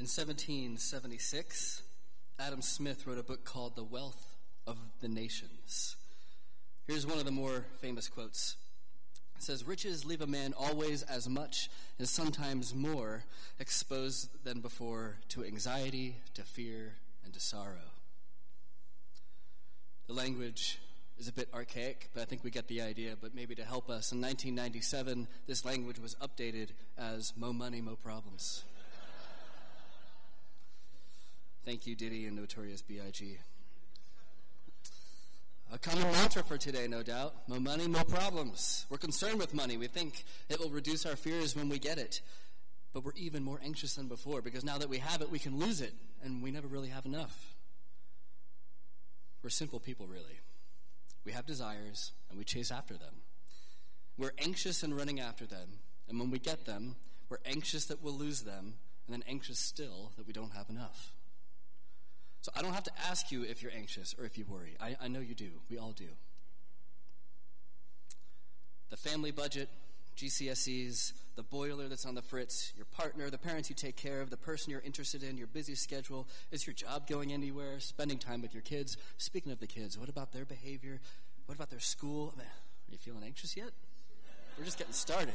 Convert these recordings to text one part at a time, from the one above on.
In 1776, Adam Smith wrote a book called The Wealth of the Nations. Here's one of the more famous quotes. It says, Riches leave a man always as much and sometimes more exposed than before to anxiety, to fear, and to sorrow. The language is a bit archaic, but I think we get the idea. But maybe to help us, in 1997, this language was updated as Mo Money, Mo Problems. Thank you, Diddy and Notorious B.I.G. A common mantra for today, no doubt. More money, more problems. We're concerned with money. We think it will reduce our fears when we get it. But we're even more anxious than before because now that we have it, we can lose it, and we never really have enough. We're simple people, really. We have desires, and we chase after them. We're anxious and running after them, and when we get them, we're anxious that we'll lose them, and then anxious still that we don't have enough. So I don't have to ask you if you're anxious or if you worry. I, I know you do. We all do. The family budget, GCSEs, the boiler that's on the fritz, your partner, the parents you take care of, the person you're interested in, your busy schedule. Is your job going anywhere? Spending time with your kids? Speaking of the kids, what about their behavior? What about their school? Are you feeling anxious yet? We're just getting started.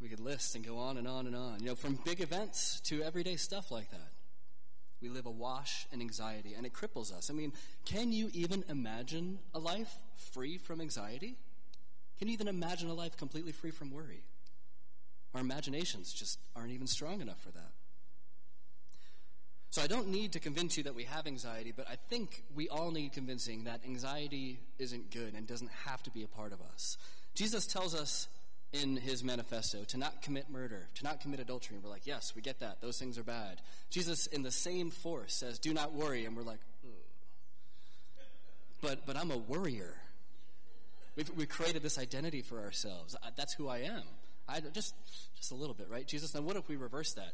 We could list and go on and on and on. You know, from big events to everyday stuff like that. We live awash in anxiety, and it cripples us. I mean, can you even imagine a life free from anxiety? Can you even imagine a life completely free from worry? Our imaginations just aren't even strong enough for that. So I don't need to convince you that we have anxiety, but I think we all need convincing that anxiety isn't good and doesn't have to be a part of us. Jesus tells us in his manifesto to not commit murder, to not commit adultery. And we're like, yes, we get that. Those things are bad. Jesus, in the same force, says, do not worry. And we're like, Ugh. but but I'm a worrier. We've, we created this identity for ourselves. That's who I am. I just just a little bit, right? Jesus. now what if we reverse that?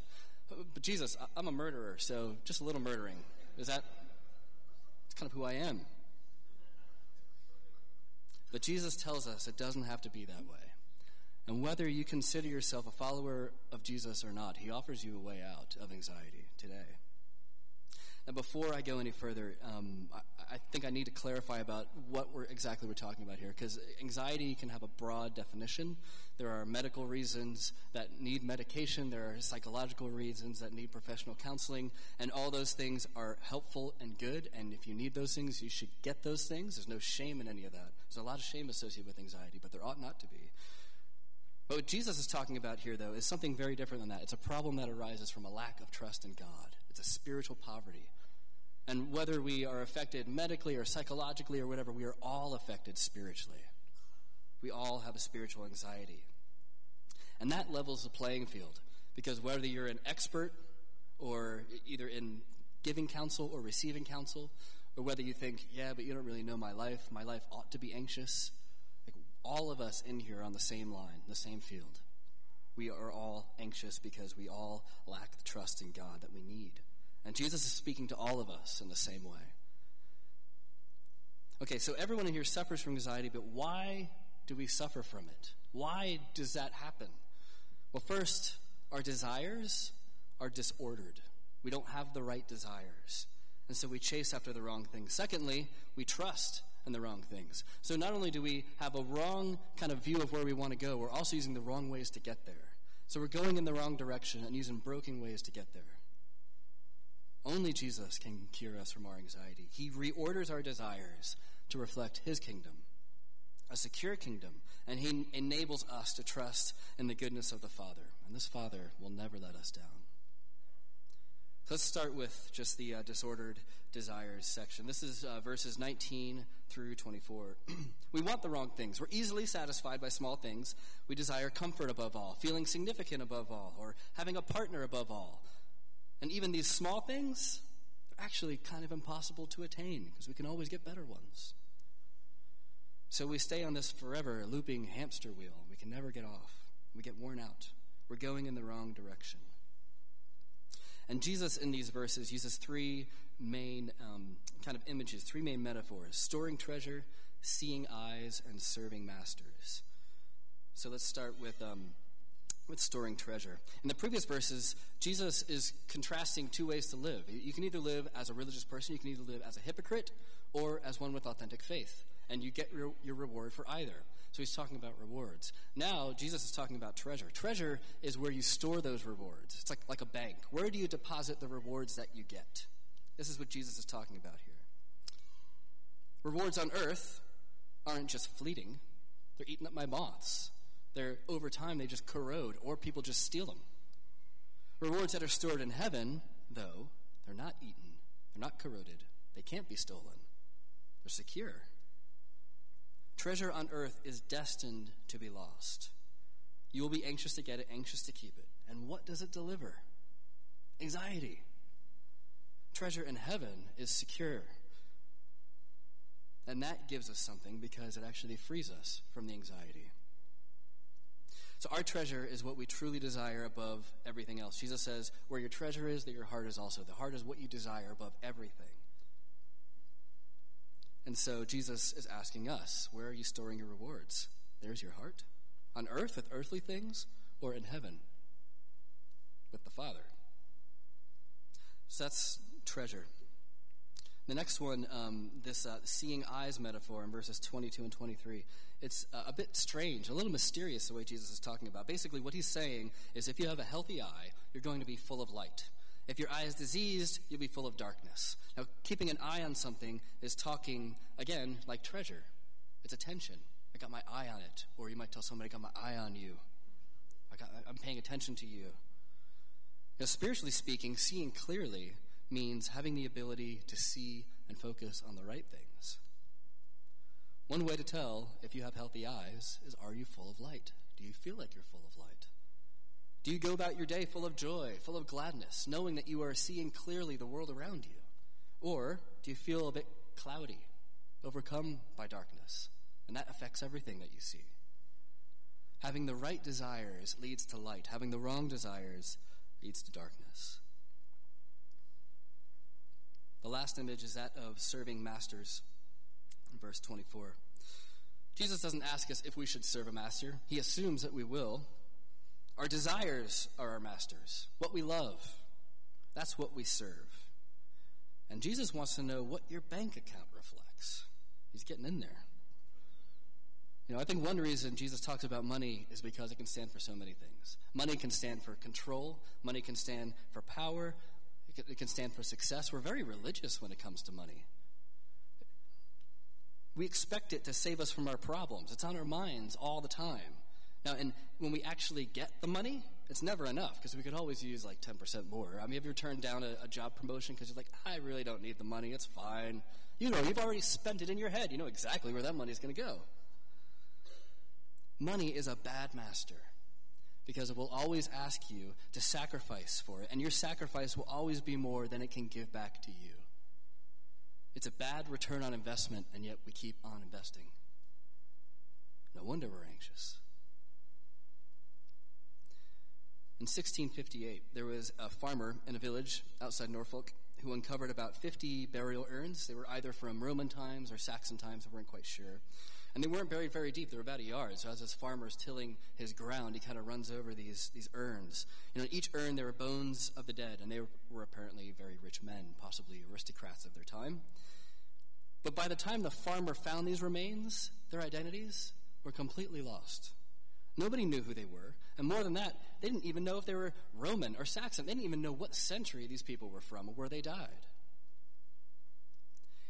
But Jesus, I'm a murderer, so just a little murdering. Is that? It's kind of who I am. But Jesus tells us it doesn't have to be that way. And whether you consider yourself a follower of Jesus or not, he offers you a way out of anxiety today. Now, before I go any further, um, I, I, think I need to clarify about what we're exactly we're talking about here, because anxiety can have a broad definition. There are medical reasons that need medication. There are psychological reasons that need professional counseling, and all those things are helpful and good. And if you need those things, you should get those things. There's no shame in any of that. There's a lot of shame associated with anxiety, but there ought not to be. But what Jesus is talking about here, though, is something very different than that. It's a problem that arises from a lack of trust in God, it's a spiritual poverty. And whether we are affected medically or psychologically or whatever, we are all affected spiritually. We all have a spiritual anxiety. And that levels the playing field because whether you're an expert or either in giving counsel or receiving counsel, or whether you think, yeah, but you don't really know my life, my life ought to be anxious, all of us in here on the same line, the same field. We are all anxious because we all lack the trust in God that we need. And Jesus is speaking to all of us in the same way. Okay, so everyone in here suffers from anxiety, but why do we suffer from it? Why does that happen? Well, first, our desires are disordered. We don't have the right desires. And so we chase after the wrong things. Secondly, we trust and the wrong things. So not only do we have a wrong kind of view of where we want to go, we're also using the wrong ways to get there. So we're going in the wrong direction and using broken ways to get there. Only Jesus can cure us from our anxiety. He reorders our desires to reflect His kingdom, a secure kingdom, and He enables us to trust in the goodness of the Father. And this Father will never let us down. Let's start with just the uh, disordered desires section. This is uh, verses 19 through 24. we want the wrong things. We're easily satisfied by small things. We desire comfort above all, feeling significant above all, or having a partner above all. And even these small things, they're actually kind of impossible to attain because we can always get better ones. So we stay on this forever looping hamster wheel. We can never get off. We get worn out. We're going in the wrong direction. And Jesus, in these verses, uses three main um, kind of images, three main metaphors storing treasure, seeing eyes, and serving masters. So let's start with um, with storing treasure. In the previous verses, Jesus is contrasting two ways to live. You can either live as a religious person, you can either live as a hypocrite, or as one with authentic faith. And you get your, your reward for either. So he's talking about rewards. Now, Jesus is talking about treasure. Treasure is where you store those rewards. It's like, like a bank. Where do you deposit the rewards that you get? This is what Jesus is talking about here. Rewards on earth aren't just fleeting, they're eaten up by moths. They're over time they just corrode or people just steal them. Rewards that are stored in heaven, though, they're not eaten. They're not corroded. They can't be stolen. They're secure. Treasure on earth is destined to be lost. You will be anxious to get it, anxious to keep it. And what does it deliver? Anxiety. Treasure in heaven is secure. And that gives us something because it actually frees us from the anxiety. So our treasure is what we truly desire above everything else. Jesus says, Where your treasure is, that your heart is also. The heart is what you desire above everything. And so Jesus is asking us, Where are you storing your rewards? There's your heart. On earth with earthly things, or in heaven with the Father? So that's treasure. The next one, um, this uh, seeing eyes metaphor in verses 22 and 23, it's uh, a bit strange, a little mysterious the way Jesus is talking about. Basically, what he's saying is if you have a healthy eye, you're going to be full of light. If your eye is diseased, you'll be full of darkness. Now, keeping an eye on something is talking, again, like treasure. It's attention. I got my eye on it. Or you might tell somebody, I got my eye on you. I got, I'm paying attention to you. Now, spiritually speaking, seeing clearly means having the ability to see and focus on the right things. One way to tell if you have healthy eyes is are you full of light? Do you feel like you're full of light? Do you go about your day full of joy, full of gladness, knowing that you are seeing clearly the world around you? Or do you feel a bit cloudy, overcome by darkness, and that affects everything that you see? Having the right desires leads to light, having the wrong desires leads to darkness. The last image is that of serving masters verse 24. Jesus doesn't ask us if we should serve a master, he assumes that we will. Our desires are our masters. What we love, that's what we serve. And Jesus wants to know what your bank account reflects. He's getting in there. You know, I think one reason Jesus talks about money is because it can stand for so many things. Money can stand for control, money can stand for power, it can stand for success. We're very religious when it comes to money. We expect it to save us from our problems. It's on our minds all the time. Now, and when we actually get the money, it's never enough because we could always use like 10% more. I mean, have you turned down a, a job promotion because you're like, I really don't need the money, it's fine. You know, you've already spent it in your head. You know exactly where that money is going to go. Money is a bad master because it will always ask you to sacrifice for it, and your sacrifice will always be more than it can give back to you. It's a bad return on investment, and yet we keep on investing. No wonder we're anxious. In 1658, there was a farmer in a village outside Norfolk who uncovered about 50 burial urns. They were either from Roman times or Saxon times, we weren't quite sure. And they weren't buried very deep. They were about a yard. So as this farmer is tilling his ground, he kind of runs over these, these urns. You know, in each urn there were bones of the dead, and they were apparently very rich men, possibly aristocrats of their time. But by the time the farmer found these remains, their identities were completely lost. Nobody knew who they were. And more than that, they didn't even know if they were Roman or Saxon. They didn't even know what century these people were from or where they died.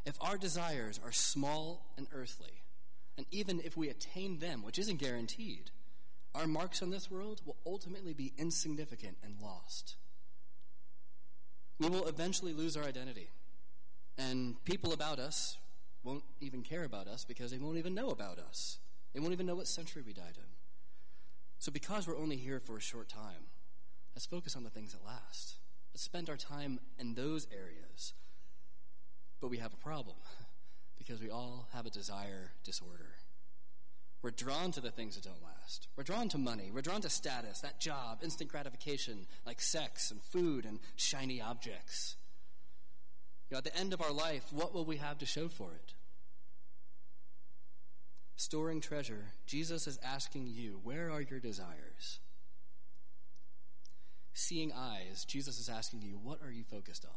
If our desires are small and earthly, and even if we attain them, which isn't guaranteed, our marks on this world will ultimately be insignificant and lost. We will eventually lose our identity. And people about us won't even care about us because they won't even know about us. They won't even know what century we died in. So, because we're only here for a short time, let's focus on the things that last. Let's spend our time in those areas. But we have a problem. because we all have a desire disorder. We're drawn to the things that don't last. We're drawn to money. We're drawn to status, that job, instant gratification, like sex and food and shiny objects. You know, at the end of our life, what will we have to show for it? Storing treasure, Jesus is asking you, where are your desires? seeing eyes, Jesus is asking you, what are you focused on?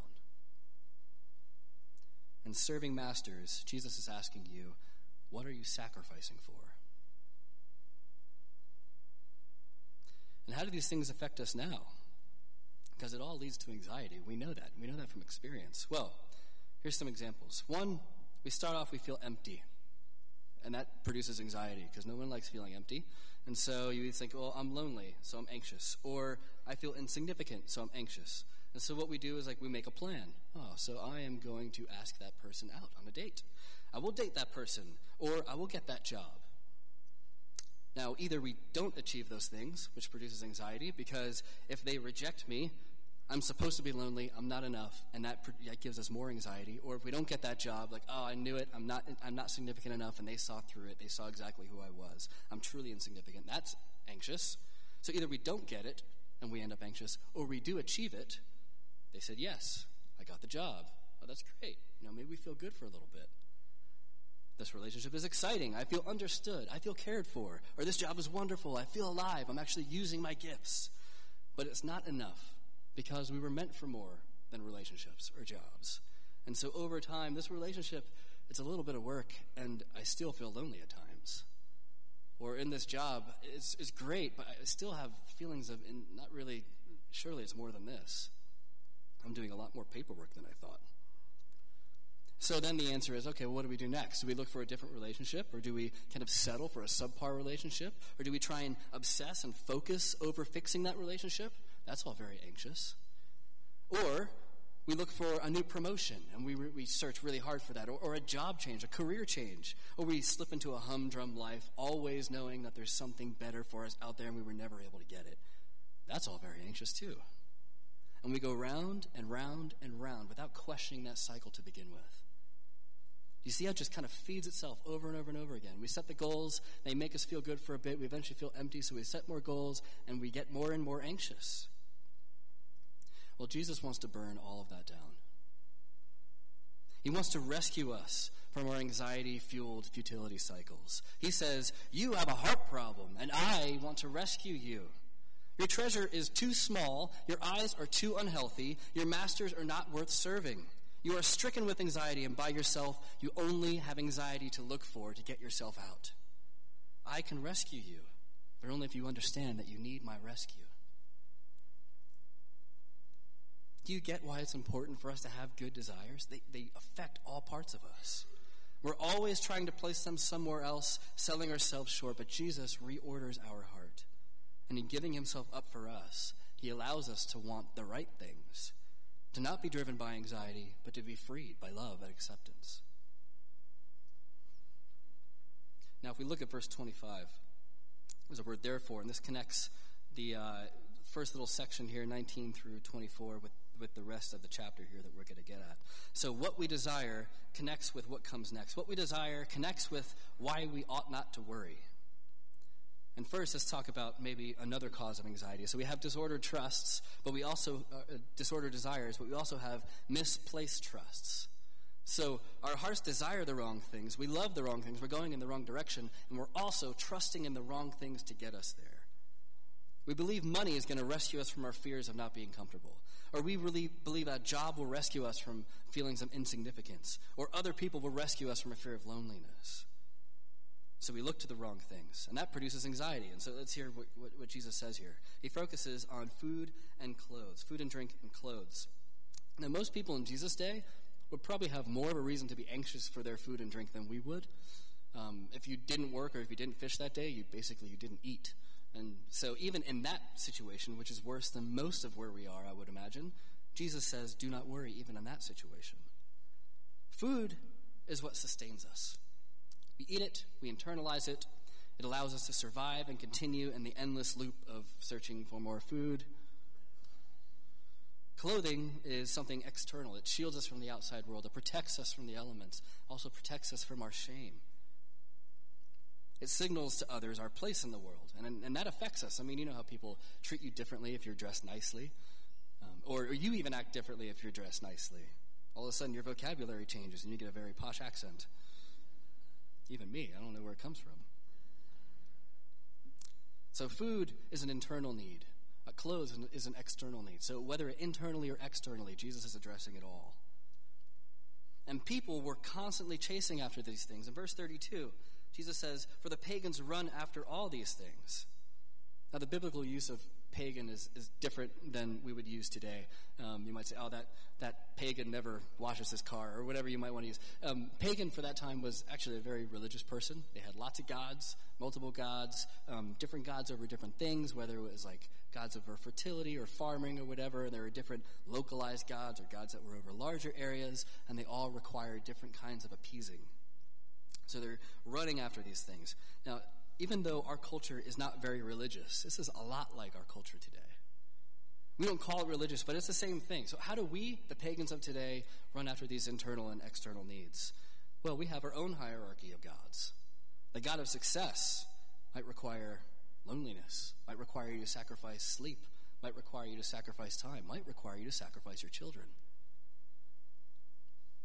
And serving masters, Jesus is asking you, what are you sacrificing for? And how do these things affect us now? Because it all leads to anxiety. We know that. We know that from experience. Well, here's some examples. One, we start off, we feel empty. And that produces anxiety because no one likes feeling empty. And so you think, well, I'm lonely, so I'm anxious. Or I feel insignificant, so I'm anxious. And so what we do is like we make a plan. Oh, so I am going to ask that person out on a date. I will date that person, or I will get that job. Now, either we don't achieve those things, which produces anxiety, because if they reject me, I'm supposed to be lonely, I'm not enough, and that, that gives us more anxiety. Or if we don't get that job, like, oh, I knew it, I'm not, I'm not significant enough, and they saw through it, they saw exactly who I was. I'm truly insignificant. That's anxious. So either we don't get it, and we end up anxious, or we do achieve it. They said, yes, I got the job. Oh, that's great. You know, maybe we feel good for a little bit. This relationship is exciting. I feel understood. I feel cared for. Or this job is wonderful. I feel alive. I'm actually using my gifts. But it's not enough because we were meant for more than relationships or jobs. And so over time, this relationship, it's a little bit of work, and I still feel lonely at times. Or in this job, it's, it's great, but I still have feelings of not really, surely it's more than this. I'm doing a lot more paperwork than I thought. So then the answer is okay, well, what do we do next? Do we look for a different relationship, or do we kind of settle for a subpar relationship, or do we try and obsess and focus over fixing that relationship? That's all very anxious. Or we look for a new promotion and we, we search really hard for that, or, or a job change, a career change, or we slip into a humdrum life, always knowing that there's something better for us out there and we were never able to get it. That's all very anxious too. And we go round and round and round without questioning that cycle to begin with. You see how it just kind of feeds itself over and over and over again. We set the goals, they make us feel good for a bit, we eventually feel empty, so we set more goals, and we get more and more anxious. Well, Jesus wants to burn all of that down. He wants to rescue us from our anxiety fueled futility cycles. He says, You have a heart problem, and I want to rescue you. Your treasure is too small, your eyes are too unhealthy, your masters are not worth serving. You are stricken with anxiety, and by yourself, you only have anxiety to look for to get yourself out. I can rescue you, but only if you understand that you need my rescue. Do you get why it's important for us to have good desires? They, they affect all parts of us. We're always trying to place them somewhere else, selling ourselves short, but Jesus reorders our heart. And in giving himself up for us, he allows us to want the right things, to not be driven by anxiety, but to be freed by love and acceptance. Now, if we look at verse 25, there's a word therefore, and this connects the uh, first little section here, 19 through 24, with with the rest of the chapter here that we're going to get at. So, what we desire connects with what comes next. What we desire connects with why we ought not to worry. And first, let's talk about maybe another cause of anxiety. So, we have disordered trusts, but we also, uh, uh disordered desires, but we also have misplaced trusts. So, our hearts desire the wrong things. We love the wrong things. We're going in the wrong direction, and we're also trusting in the wrong things to get us there. We believe money is going to rescue us from our fears of not being comfortable. Or we really believe a job will rescue us from feelings of insignificance. Or other people will rescue us from a fear of loneliness. So we look to the wrong things, and that produces anxiety. And so let's hear what, what, what, Jesus says here. He focuses on food and clothes, food and drink and clothes. Now, most people in Jesus' day would probably have more of a reason to be anxious for their food and drink than we would. Um, if you didn't work or if you didn't fish that day, you basically you didn't eat. And so, even in that situation, which is worse than most of where we are, I would imagine, Jesus says, Do not worry, even in that situation. Food is what sustains us. We eat it, we internalize it, it allows us to survive and continue in the endless loop of searching for more food. Clothing is something external. It shields us from the outside world. It protects us from the elements, also protects us from our shame. It signals to others our place in the world, and, and that affects us. I mean, you know how people treat you differently if you're dressed nicely, um, or, or you even act differently if you're dressed nicely. All of a sudden, your vocabulary changes and you get a very posh accent. Even me, I don't know where it comes from. So, food is an internal need, Uh, clothes is an external need. So whether internally or externally, Jesus is addressing it all. And people were constantly chasing after these things. In verse 32, Jesus says, For the pagans run after all these things. Now, the biblical use of pagan is, is different than we would use today. Um, you might say, oh, that, that pagan never washes his car, or whatever you might want to use. Um, pagan for that time was actually a very religious person. They had lots of gods, multiple gods, um, different gods over different things, whether it was like gods over fertility or farming or whatever. There were different localized gods or gods that were over larger areas, and they all required different kinds of appeasing. So they're running after these things. Now, even though our culture is not very religious, this is a lot like our culture today. We don't call it religious, but it's the same thing. So, how do we, the pagans of today, run after these internal and external needs? Well, we have our own hierarchy of gods. The God of success might require loneliness, might require you to sacrifice sleep, might require you to sacrifice time, might require you to sacrifice your children.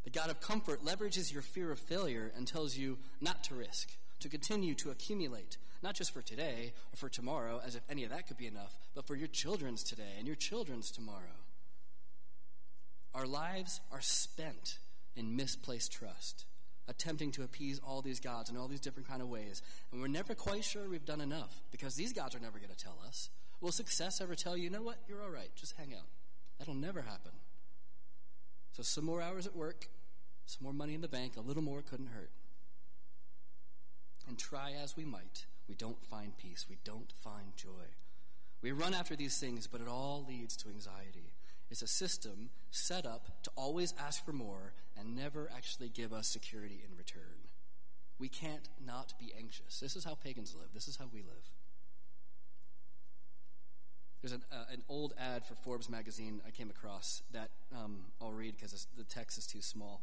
The God of comfort leverages your fear of failure and tells you not to risk, to continue to accumulate, not just for today or for tomorrow, as if any of that could be enough, but for your children's today and your children's tomorrow. Our lives are spent in misplaced trust, attempting to appease all these gods in all these different kind of ways, and we're never quite sure we've done enough because these gods are never going to tell us. Will success ever tell you, you know what, you're all right, just hang out? That'll never happen. So, some more hours at work, some more money in the bank, a little more couldn't hurt. And try as we might, we don't find peace. We don't find joy. We run after these things, but it all leads to anxiety. It's a system set up to always ask for more and never actually give us security in return. We can't not be anxious. This is how pagans live, this is how we live. There's an, uh, an old ad for Forbes magazine I came across that um, I'll read because the text is too small.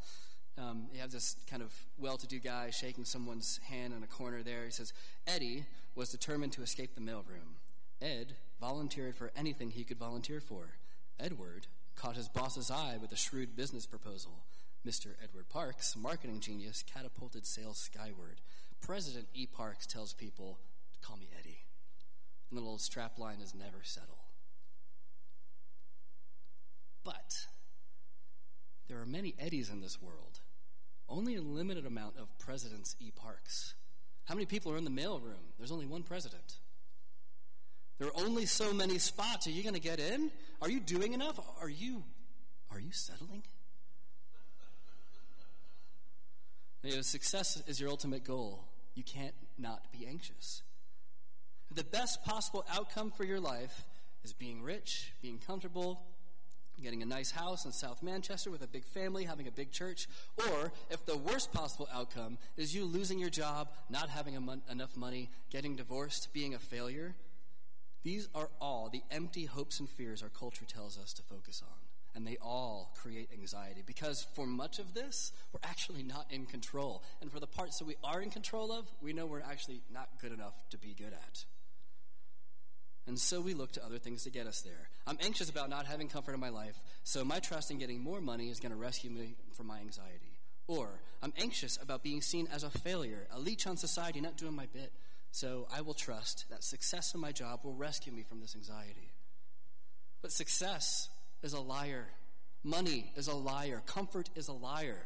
Um, you have this kind of well to do guy shaking someone's hand in a corner there. He says, Eddie was determined to escape the mailroom. Ed volunteered for anything he could volunteer for. Edward caught his boss's eye with a shrewd business proposal. Mr. Edward Parks, marketing genius, catapulted sales skyward. President E. Parks tells people, to call me Eddie. And the little strap line is never settle. But there are many Eddies in this world only a limited amount of presidents E parks. How many people are in the mailroom? There's only one president. There are only so many spots. Are you going to get in? Are you doing enough? Are you are you settling? Know, success is your ultimate goal. You can't not be anxious. The best possible outcome for your life is being rich, being comfortable, getting a nice house in South Manchester with a big family, having a big church, or if the worst possible outcome is you losing your job, not having mon- enough money, getting divorced, being a failure, these are all the empty hopes and fears our culture tells us to focus on. And they all create anxiety because for much of this, we're actually not in control. And for the parts that we are in control of, we know we're actually not good enough to be good at. And so we look to other things to get us there. I'm anxious about not having comfort in my life, so my trust in getting more money is going to rescue me from my anxiety. Or I'm anxious about being seen as a failure, a leech on society, not doing my bit, so I will trust that success in my job will rescue me from this anxiety. But success is a liar. Money is a liar. Comfort is a liar.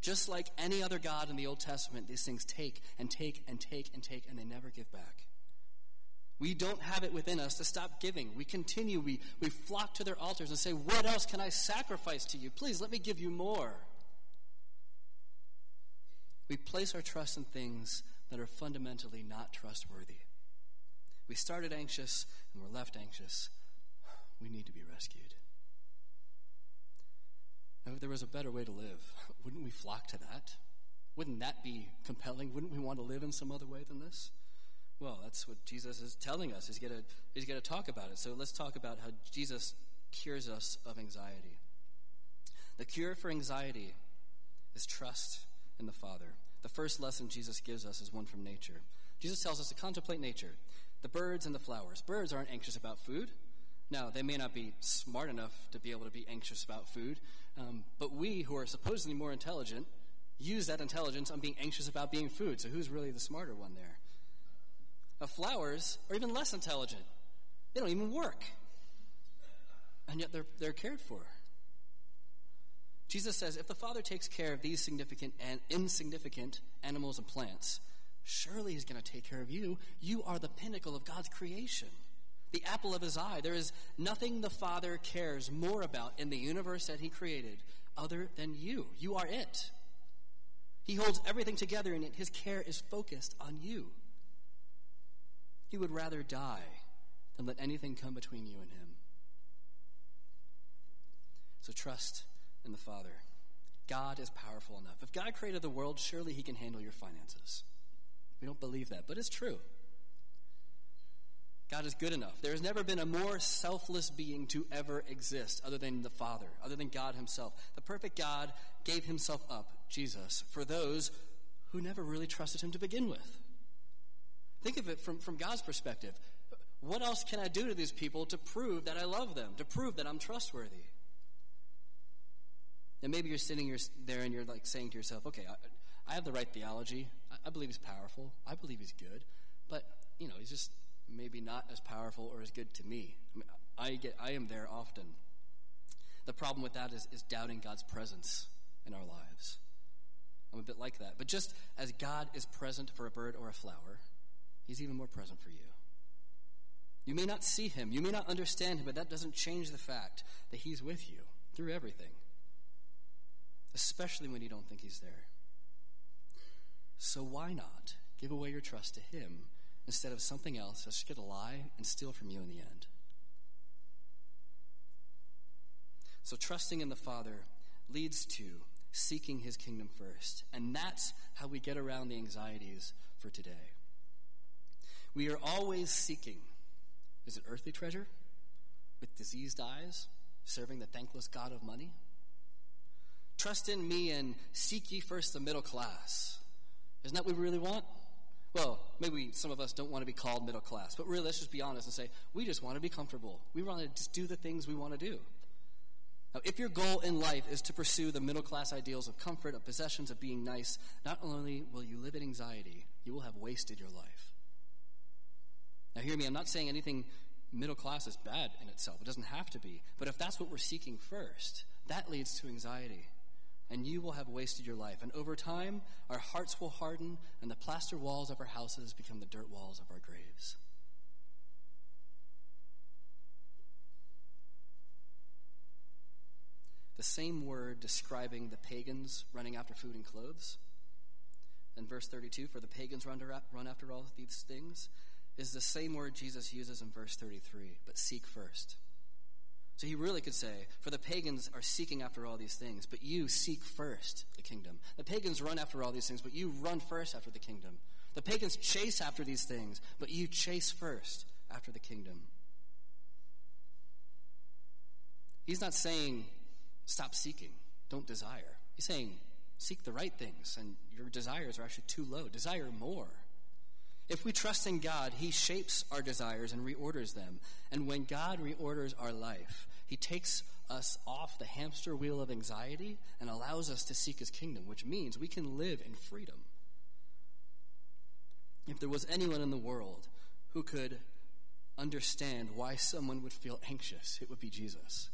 Just like any other God in the Old Testament, these things take and take and take and take, and they never give back. We don't have it within us to stop giving. We continue, we, we flock to their altars and say, What else can I sacrifice to you? Please let me give you more. We place our trust in things that are fundamentally not trustworthy. We started anxious and we're left anxious. We need to be rescued. Now, if there was a better way to live, wouldn't we flock to that? Wouldn't that be compelling? Wouldn't we want to live in some other way than this? Well, that's what Jesus is telling us. He's going to he's to talk about it. So let's talk about how Jesus cures us of anxiety. The cure for anxiety is trust in the Father. The first lesson Jesus gives us is one from nature. Jesus tells us to contemplate nature, the birds and the flowers. Birds aren't anxious about food. Now, they may not be smart enough to be able to be anxious about food, um, but we, who are supposedly more intelligent, use that intelligence on being anxious about being food. So, who's really the smarter one there? Of flowers are even less intelligent. They don't even work. And yet they're, they're cared for. Jesus says, if the Father takes care of these significant and insignificant animals and plants, surely He's going to take care of you. You are the pinnacle of God's creation, the apple of His eye. There is nothing the Father cares more about in the universe that He created other than you. You are it. He holds everything together it. His care is focused on you. He would rather die than let anything come between you and Him. So trust in the Father. God is powerful enough. If God created the world, surely He can handle your finances. We don't believe that, but it's true. God is good enough. There has never been a more selfless being to ever exist other than the Father, other than God Himself. The perfect God gave Himself up, Jesus, for those who never really trusted Him to begin with. Think of it from, from God's perspective. What else can I do to these people to prove that I love them, to prove that I'm trustworthy? And maybe you're sitting there and you're like saying to yourself, okay, I, I have the right theology. I, I believe he's powerful. I believe he's good. But, you know, he's just maybe not as powerful or as good to me. I, mean, I, get, I am there often. The problem with that is, is doubting God's presence in our lives. I'm a bit like that. But just as God is present for a bird or a flower, he's even more present for you. You may not see him, you may not understand him, but that doesn't change the fact that he's with you through everything especially when you don't think He's there. So why not give away your trust to Him instead of something else that's going to lie and steal from you in the end? So trusting in the Father leads to seeking His kingdom first. And that's how we get around the anxieties for today. We are always seeking is it earthly treasure with diseased eyes, serving the thankless God of money? Trust in me and seek ye first the middle class. Isn't that what we really want? Well, maybe some of us don't want to be called middle class, but really, let's just be honest and say, we just want to be comfortable. We want to just do the things we want to do. Now, if your goal in life is to pursue the middle class ideals of comfort, of possessions, of being nice, not only will you live in anxiety, you will have wasted your life. Now, hear me, I'm not saying anything middle class is bad in itself. It doesn't have to be. But if that's what we're seeking first, that leads to anxiety and you will have wasted your life. And over time, our hearts will harden, and the plaster walls of our houses become the dirt walls of our graves. The same word describing the pagans running after food and clothes, in verse 32, for the pagans run, after all these things, is the same word Jesus uses in verse 33, but seek first. So he really could say, For the pagans are seeking after all these things, but you seek first the kingdom. The pagans run after all these things, but you run first after the kingdom. The pagans chase after these things, but you chase first after the kingdom. He's not saying, Stop seeking, don't desire. He's saying, Seek the right things, and your desires are actually too low. Desire more. If we trust in God, He shapes our desires and reorders them. And when God reorders our life, He takes us off the hamster wheel of anxiety and allows us to seek His kingdom, which means we can live in freedom. If there was anyone in the world who could understand why someone would feel anxious, it would be Jesus.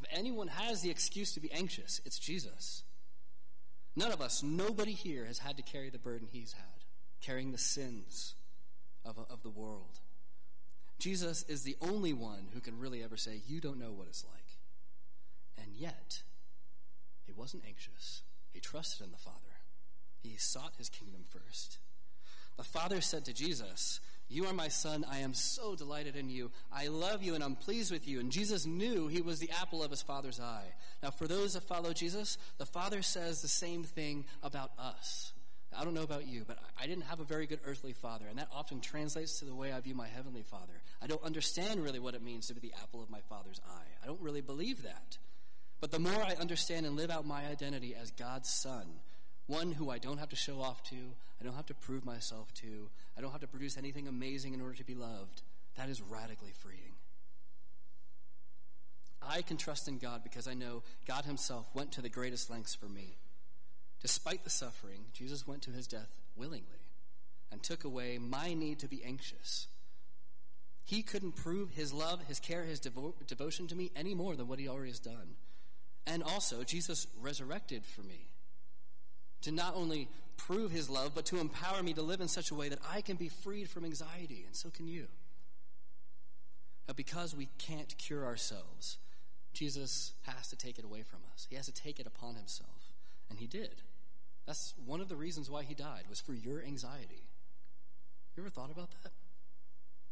If anyone has the excuse to be anxious, it's Jesus. None of us, nobody here has had to carry the burden he's had carrying the sins of, of the world. Jesus is the only one who can really ever say, You don't know what it's like. And yet, he wasn't anxious. He trusted in the Father. He sought his kingdom first. The Father said to Jesus, You are my son. I am so delighted in you. I love you and I'm pleased with you. And Jesus knew he was the apple of his Father's eye. Now, for those that follow Jesus, the Father says the same thing about us. I don't know about you, but I didn't have a very good earthly father, and that often translates to the way I view my heavenly father. I don't understand really what it means to be the apple of my father's eye. I don't really believe that. But the more I understand and live out my identity as God's son, one who I don't have to show off to, I don't have to prove myself to, I don't have to produce anything amazing in order to be loved, that is radically freeing. I can trust in God because I know God Himself went to the greatest lengths for me. Despite the suffering, Jesus went to his death willingly and took away my need to be anxious. He couldn't prove his love, his care, his devo- devotion to me any more than what he already has done. And also, Jesus resurrected for me to not only prove his love, but to empower me to live in such a way that I can be freed from anxiety, and so can you. But because we can't cure ourselves, Jesus has to take it away from us. He has to take it upon himself. And he did. That's one of the reasons why he died, was for your anxiety. You ever thought about that?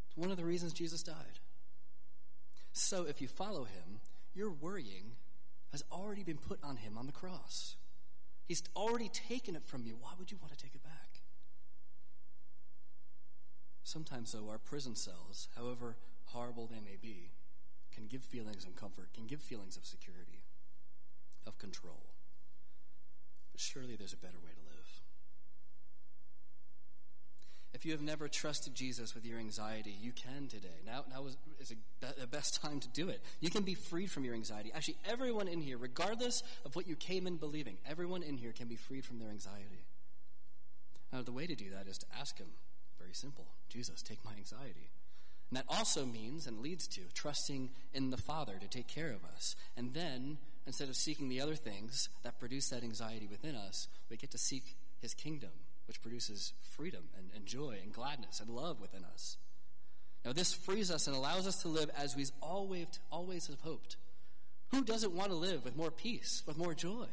It's one of the reasons Jesus died. So if you follow him, your worrying has already been put on him on the cross. He's already taken it from you. Why would you want to take it back? Sometimes, though, our prison cells, however horrible they may be, can give feelings of comfort, can give feelings of security, of control. Surely there's a better way to live. If you have never trusted Jesus with your anxiety, you can today. Now, now is, is a, the best time to do it. You can be freed from your anxiety. Actually, everyone in here, regardless of what you came in believing, everyone in here can be freed from their anxiety. Now, the way to do that is to ask Him. Very simple Jesus, take my anxiety. And that also means and leads to trusting in the Father to take care of us. And then, instead of seeking the other things that produce that anxiety within us, we get to seek His kingdom, which produces freedom and, and joy and gladness and love within us. Now, this frees us and allows us to live as we always, always have hoped. Who doesn't want to live with more peace, with more joy,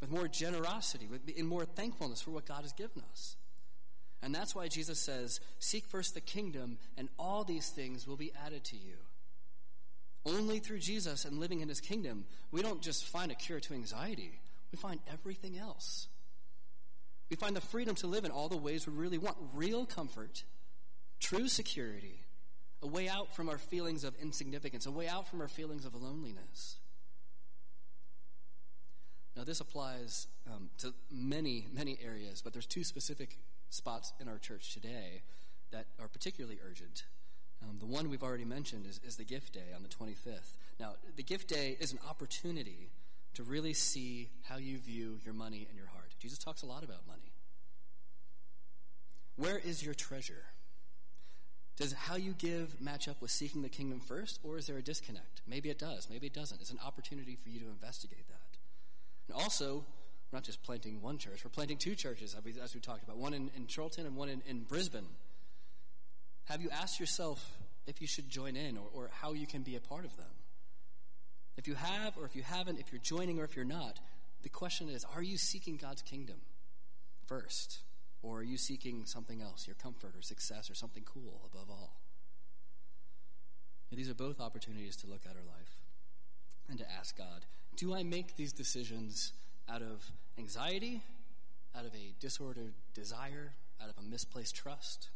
with more generosity, with, in more thankfulness for what God has given us? And that's why Jesus says, Seek first the kingdom, and all these things will be added to you. Only through Jesus and living in his kingdom, we don't just find a cure to anxiety, we find everything else. We find the freedom to live in all the ways we really want real comfort, true security, a way out from our feelings of insignificance, a way out from our feelings of loneliness. Now, this applies um, to many, many areas, but there's two specific spots in our church today that are particularly urgent. Um, the one we've already mentioned is, is the gift day on the 25th. Now, the gift day is an opportunity to really see how you view your money and your heart. Jesus talks a lot about money. Where is your treasure? Does how you give match up with seeking the kingdom first, or is there a disconnect? Maybe it does, maybe it doesn't. It's an opportunity for you to investigate that. And also, we're not just planting one church, we're planting two churches, as we, as we talked about one in, in Chorlton and one in, in Brisbane. Have you asked yourself if you should join in or, or how you can be a part of them? If you have, or if you haven't, if you're joining or if you're not, the question is are you seeking God's kingdom first? Or are you seeking something else, your comfort or success or something cool above all? And these are both opportunities to look at our life and to ask God do I make these decisions out of anxiety, out of a disordered desire, out of a misplaced trust?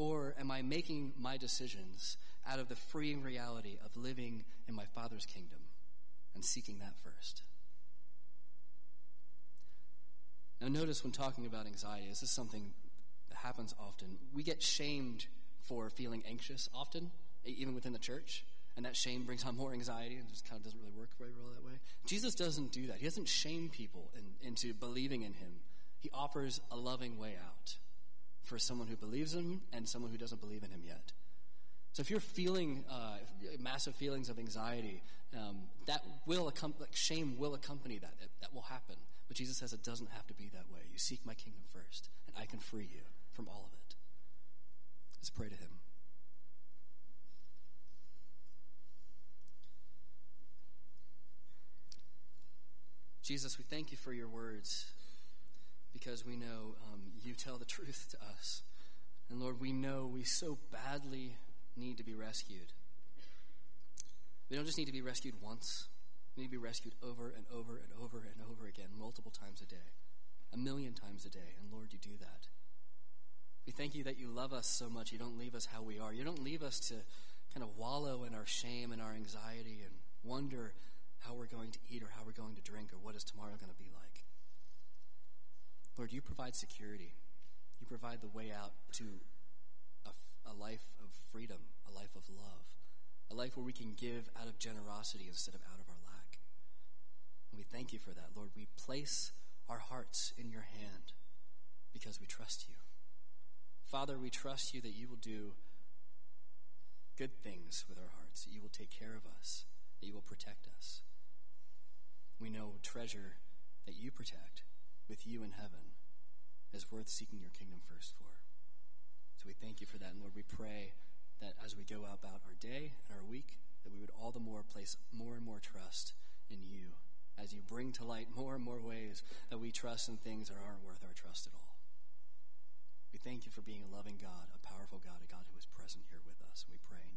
Or am I making my decisions out of the freeing reality of living in my Father's kingdom and seeking that first? Now, notice when talking about anxiety, this is something that happens often. We get shamed for feeling anxious often, even within the church, and that shame brings on more anxiety and just kind of doesn't really work very well that way. Jesus doesn't do that. He doesn't shame people in, into believing in him. He offers a loving way out for someone who believes in him and someone who doesn't believe in him yet. So if you're feeling uh, massive feelings of anxiety, um, that will like shame will accompany that. that. That will happen. But Jesus says it doesn't have to be that way. You seek my kingdom first, and I can free you from all of it. Let's pray to him. Jesus, we thank you for your words because we know um, you tell the truth to us. And Lord, we know we so badly need to be rescued. We don't just need to be rescued once, we need to be rescued over and over and over and over again, multiple times a day, a million times a day. And Lord, you do that. We thank you that you love us so much. You don't leave us how we are. You don't leave us to kind of wallow in our shame and our anxiety and wonder how we're going to eat or how we're going to drink or what is tomorrow going to be like. Lord, you provide security. You provide the way out to a, a life of freedom, a life of love, a life where we can give out of generosity instead of out of our lack. And we thank you for that, Lord. We place our hearts in your hand because we trust you. Father, we trust you that you will do good things with our hearts, that you will take care of us, that you will protect us. We know treasure that you protect with you in heaven is worth seeking your kingdom first for. So we thank you for that. And Lord, we pray that as we go about our day and our week, that we would all the more place more and more trust in you as you bring to light more and more ways that we trust in things that aren't worth our trust at all. We thank you for being a loving God, a powerful God, a God who is present here with us. We pray.